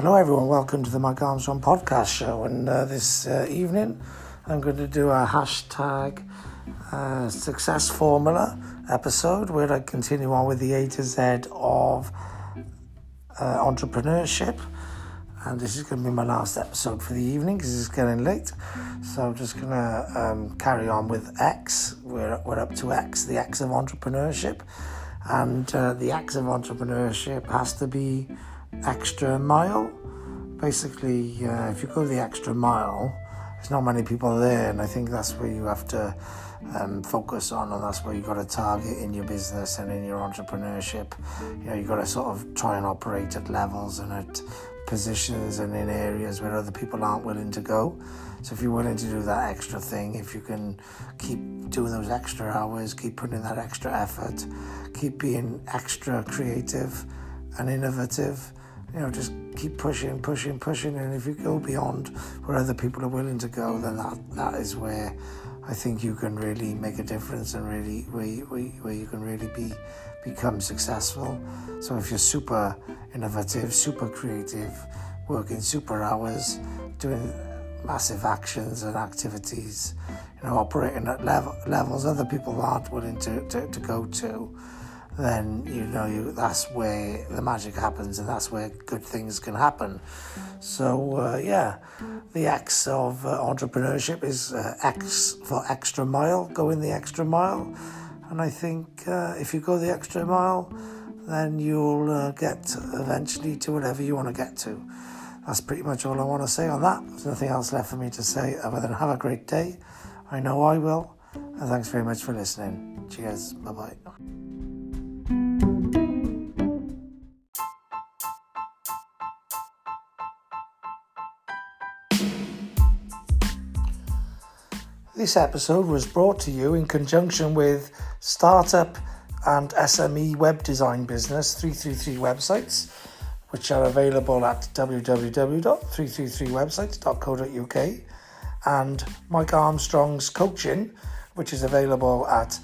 Hello, everyone. Welcome to the Mike Armstrong podcast show. And uh, this uh, evening, I'm going to do a hashtag uh, success formula episode where I continue on with the A to Z of uh, entrepreneurship. And this is going to be my last episode for the evening because it's getting late. So I'm just going to um, carry on with X. We're, we're up to X, the X of entrepreneurship. And uh, the X of entrepreneurship has to be extra mile. Basically, uh, if you go the extra mile, there's not many people there, and I think that's where you have to um, focus on, and that's where you've got to target in your business and in your entrepreneurship. You know, you got to sort of try and operate at levels and at positions and in areas where other people aren't willing to go. So if you're willing to do that extra thing, if you can keep doing those extra hours, keep putting in that extra effort, keep being extra creative and innovative, you know, just keep pushing, pushing, pushing. And if you go beyond where other people are willing to go, then that, that is where I think you can really make a difference and really where you, where you can really be become successful. So if you're super innovative, super creative, working super hours, doing massive actions and activities, you know, operating at level, levels other people aren't willing to, to, to go to, then you know you that's where the magic happens and that's where good things can happen. So uh, yeah the x of uh, entrepreneurship is uh, x for extra mile going the extra mile. And i think uh, if you go the extra mile then you'll uh, get eventually to whatever you want to get to. That's pretty much all i want to say on that. There's nothing else left for me to say other than have a great day. I know i will. And thanks very much for listening. Cheers. Bye bye This episode was brought to you in conjunction with startup and SME web design business 333 websites, which are available at www.333websites.co.uk, and Mike Armstrong's coaching, which is available at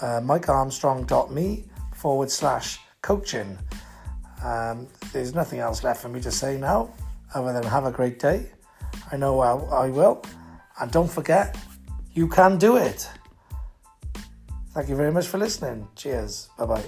uh, mikearmstrong.me forward slash coaching. Um, there's nothing else left for me to say now other than have a great day. I know I, I will. And don't forget, you can do it. Thank you very much for listening. Cheers. Bye bye.